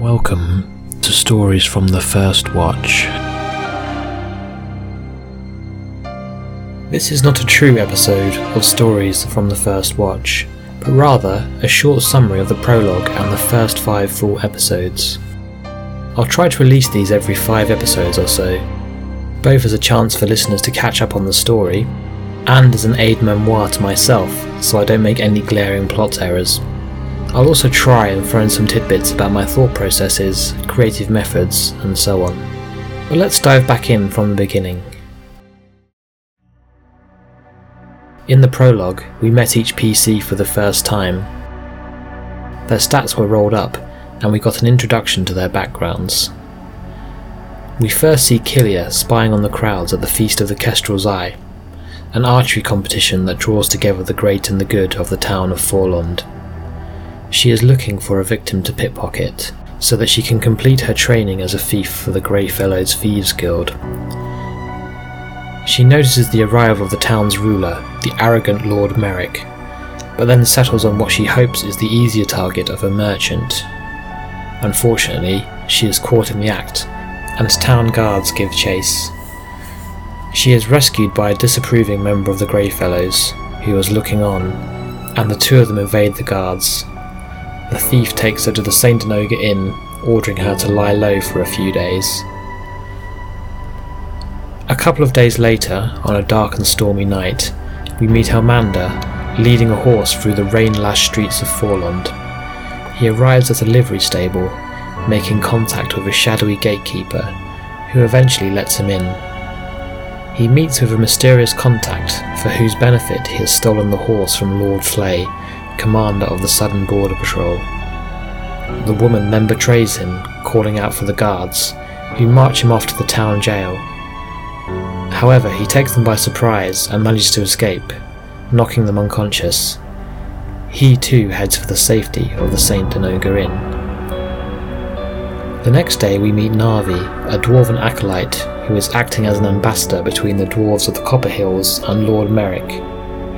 Welcome to Stories from the First Watch. This is not a true episode of Stories from the First Watch, but rather a short summary of the prologue and the first five full episodes. I'll try to release these every five episodes or so, both as a chance for listeners to catch up on the story, and as an aid memoir to myself so I don't make any glaring plot errors. I'll also try and throw in some tidbits about my thought processes, creative methods, and so on. But let's dive back in from the beginning. In the prologue, we met each PC for the first time. Their stats were rolled up, and we got an introduction to their backgrounds. We first see Killia spying on the crowds at the Feast of the Kestrel's Eye, an archery competition that draws together the great and the good of the town of Forlond. She is looking for a victim to pickpocket, so that she can complete her training as a thief for the Greyfellows Thieves Guild. She notices the arrival of the town's ruler, the arrogant Lord Merrick, but then settles on what she hopes is the easier target of a merchant. Unfortunately, she is caught in the act, and town guards give chase. She is rescued by a disapproving member of the Greyfellows, who was looking on, and the two of them evade the guards, the thief takes her to the St. Enoga Inn, ordering her to lie low for a few days. A couple of days later, on a dark and stormy night, we meet Elmander leading a horse through the rain lashed streets of Forlond. He arrives at a livery stable, making contact with a shadowy gatekeeper, who eventually lets him in. He meets with a mysterious contact for whose benefit he has stolen the horse from Lord Flay commander of the Southern Border Patrol. The woman then betrays him, calling out for the guards, who march him off to the town jail. However, he takes them by surprise and manages to escape, knocking them unconscious. He too heads for the safety of the St. Enoga Inn. The next day we meet Narvi, a dwarven acolyte who is acting as an ambassador between the dwarves of the Copper Hills and Lord Merrick,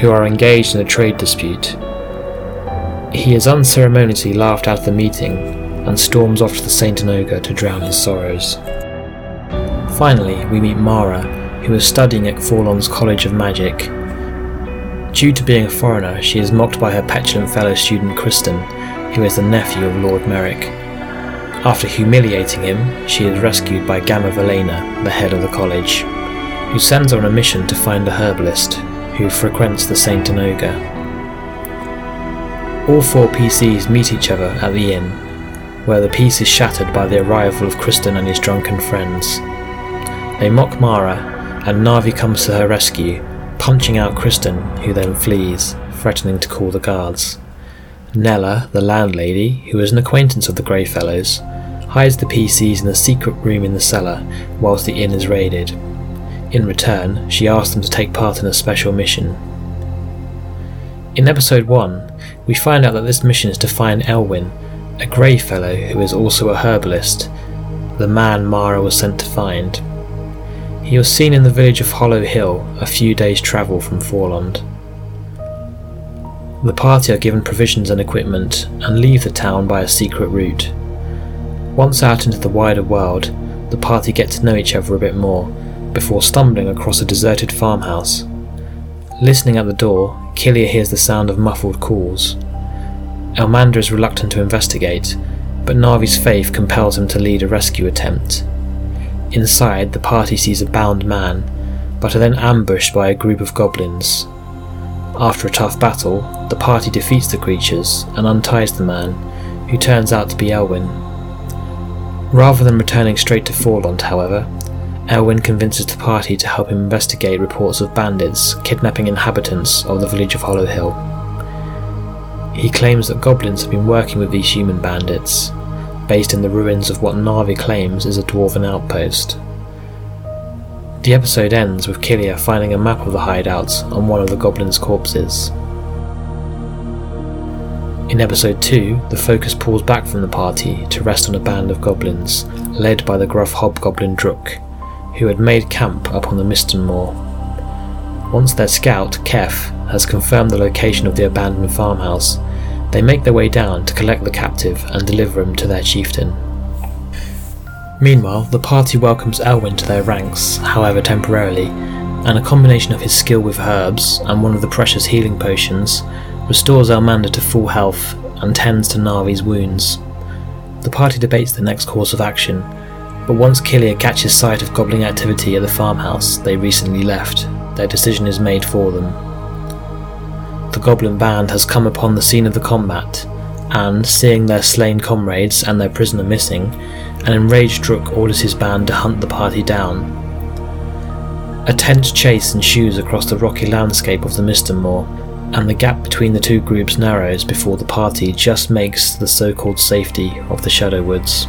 who are engaged in a trade dispute he is unceremoniously laughed out of the meeting and storms off to the St. Enoga to drown his sorrows. Finally, we meet Mara, who is studying at Forlond's College of Magic. Due to being a foreigner, she is mocked by her petulant fellow student Kristen, who is the nephew of Lord Merrick. After humiliating him, she is rescued by Gamma Valena, the head of the college, who sends her on a mission to find a herbalist who frequents the St. Enoga all four PCs meet each other at the inn, where the peace is shattered by the arrival of Kristen and his drunken friends. They mock Mara, and Narvi comes to her rescue, punching out Kristen, who then flees, threatening to call the guards. Nella, the landlady, who is an acquaintance of the Greyfellows, hides the PCs in a secret room in the cellar whilst the inn is raided. In return, she asks them to take part in a special mission. In episode 1, we find out that this mission is to find Elwyn, a grey fellow who is also a herbalist, the man Mara was sent to find. He was seen in the village of Hollow Hill, a few days' travel from Forlond. The party are given provisions and equipment and leave the town by a secret route. Once out into the wider world, the party get to know each other a bit more before stumbling across a deserted farmhouse. Listening at the door, Killia hears the sound of muffled calls. Elmander is reluctant to investigate, but Narvi's faith compels him to lead a rescue attempt. Inside, the party sees a bound man, but are then ambushed by a group of goblins. After a tough battle, the party defeats the creatures and unties the man, who turns out to be Elwyn. Rather than returning straight to Forlond, however, Elwyn convinces the party to help him investigate reports of bandits kidnapping inhabitants of the village of Hollow Hill. He claims that goblins have been working with these human bandits, based in the ruins of what Narvi claims is a dwarven outpost. The episode ends with Killia finding a map of the hideouts on one of the goblins' corpses. In episode 2, the focus pulls back from the party to rest on a band of goblins, led by the gruff hobgoblin Druk, who had made camp up on the Miston Moor. Once their scout, Kef, has confirmed the location of the abandoned farmhouse, they make their way down to collect the captive and deliver him to their chieftain. Meanwhile, the party welcomes Elwyn to their ranks, however temporarily, and a combination of his skill with herbs and one of the precious healing potions restores Elmander to full health and tends to Narvi's wounds. The party debates the next course of action, but once Killia catches sight of goblin activity at the farmhouse they recently left, their decision is made for them. The goblin band has come upon the scene of the combat, and, seeing their slain comrades and their prisoner missing, an enraged Drook orders his band to hunt the party down. A tense chase ensues across the rocky landscape of the Mistinmoor, and the gap between the two groups narrows before the party just makes the so called safety of the Shadow Woods.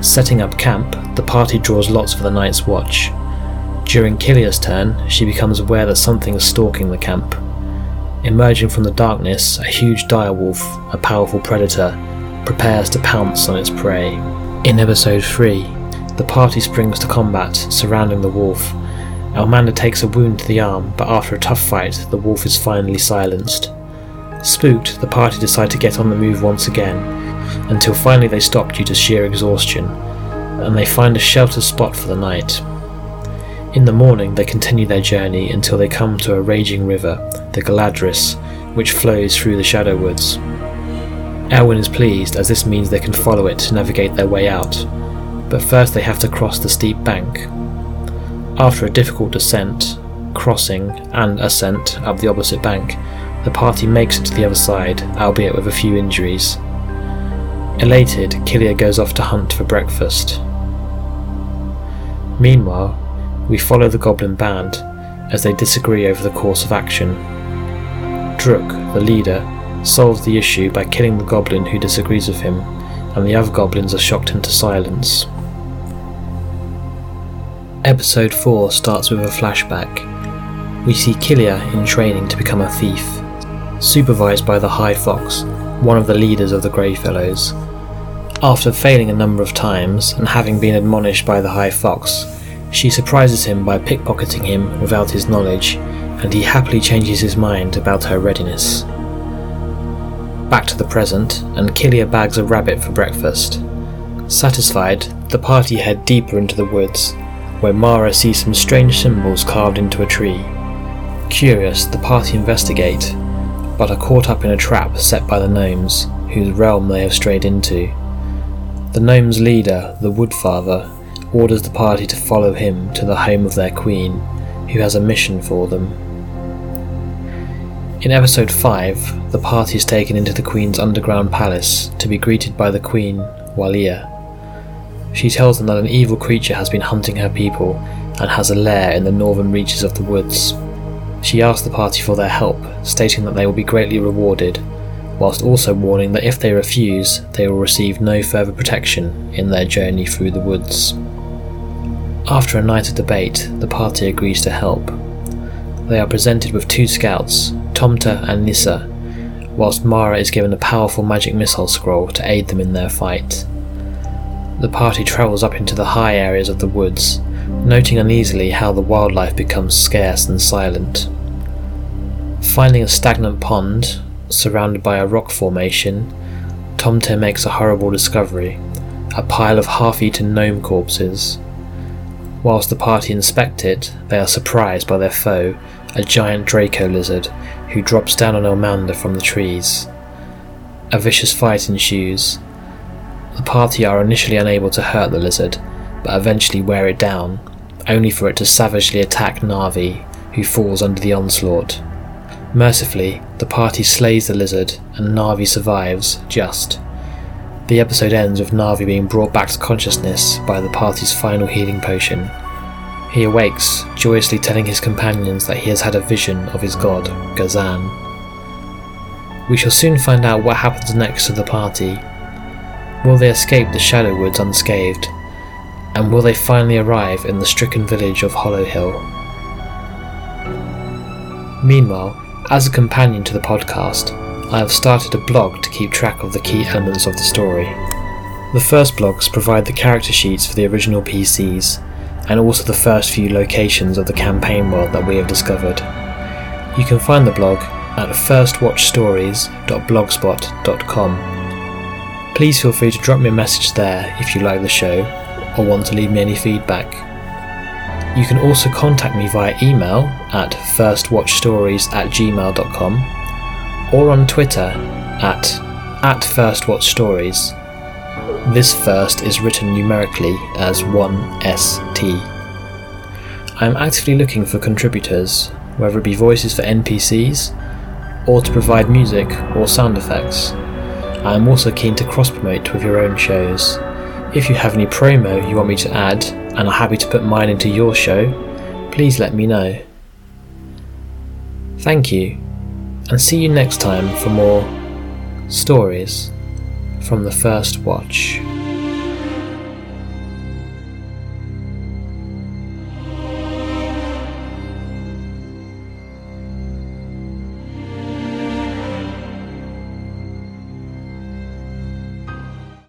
Setting up camp, the party draws lots for the night's watch. During Killia's turn, she becomes aware that something is stalking the camp. Emerging from the darkness, a huge direwolf, a powerful predator, prepares to pounce on its prey. In episode 3, the party springs to combat, surrounding the wolf. Elmander takes a wound to the arm, but after a tough fight, the wolf is finally silenced. Spooked, the party decide to get on the move once again, until finally they stop due to sheer exhaustion, and they find a sheltered spot for the night. In the morning, they continue their journey until they come to a raging river, the Galadris, which flows through the Shadow Woods. Elwyn is pleased as this means they can follow it to navigate their way out, but first they have to cross the steep bank. After a difficult descent, crossing, and ascent up the opposite bank, the party makes it to the other side, albeit with a few injuries. Elated, Killia goes off to hunt for breakfast. Meanwhile, we follow the goblin band as they disagree over the course of action. Drook, the leader, solves the issue by killing the goblin who disagrees with him, and the other goblins are shocked into silence. Episode 4 starts with a flashback. We see Killia in training to become a thief, supervised by the High Fox, one of the leaders of the Greyfellows. After failing a number of times and having been admonished by the High Fox, she surprises him by pickpocketing him without his knowledge, and he happily changes his mind about her readiness. Back to the present, and Killia bags a rabbit for breakfast. Satisfied, the party head deeper into the woods, where Mara sees some strange symbols carved into a tree. Curious, the party investigate, but are caught up in a trap set by the gnomes, whose realm they have strayed into. The gnomes' leader, the Woodfather, orders the party to follow him to the home of their queen, who has a mission for them. In episode 5, the party is taken into the queen's underground palace to be greeted by the queen, Walia. She tells them that an evil creature has been hunting her people and has a lair in the northern reaches of the woods. She asks the party for their help, stating that they will be greatly rewarded, whilst also warning that if they refuse, they will receive no further protection in their journey through the woods. After a night of debate, the party agrees to help. They are presented with two scouts, Tomta and Nissa, whilst Mara is given a powerful magic missile scroll to aid them in their fight. The party travels up into the high areas of the woods, noting uneasily how the wildlife becomes scarce and silent. Finding a stagnant pond, surrounded by a rock formation, Tomte makes a horrible discovery a pile of half eaten gnome corpses. Whilst the party inspect it, they are surprised by their foe, a giant Draco lizard, who drops down on Elmander from the trees. A vicious fight ensues. The party are initially unable to hurt the lizard, but eventually wear it down, only for it to savagely attack Narvi, who falls under the onslaught. Mercifully, the party slays the lizard, and Narvi survives, just. The episode ends with Narvi being brought back to consciousness by the party's final healing potion. He awakes, joyously telling his companions that he has had a vision of his god, Gazan. We shall soon find out what happens next to the party. Will they escape the Shadow Woods unscathed? And will they finally arrive in the stricken village of Hollow Hill? Meanwhile, as a companion to the podcast, I have started a blog to keep track of the key elements of the story. The first blogs provide the character sheets for the original PCs, and also the first few locations of the campaign world that we have discovered. You can find the blog at firstwatchstories.blogspot.com. Please feel free to drop me a message there if you like the show or want to leave me any feedback. You can also contact me via email at firstwatchstories at gmail.com or on Twitter at, at firstwatchstories. This first is written numerically as 1ST. I am actively looking for contributors, whether it be voices for NPCs, or to provide music or sound effects. I am also keen to cross promote with your own shows. If you have any promo you want me to add and are happy to put mine into your show, please let me know. Thank you, and see you next time for more stories from the first watch.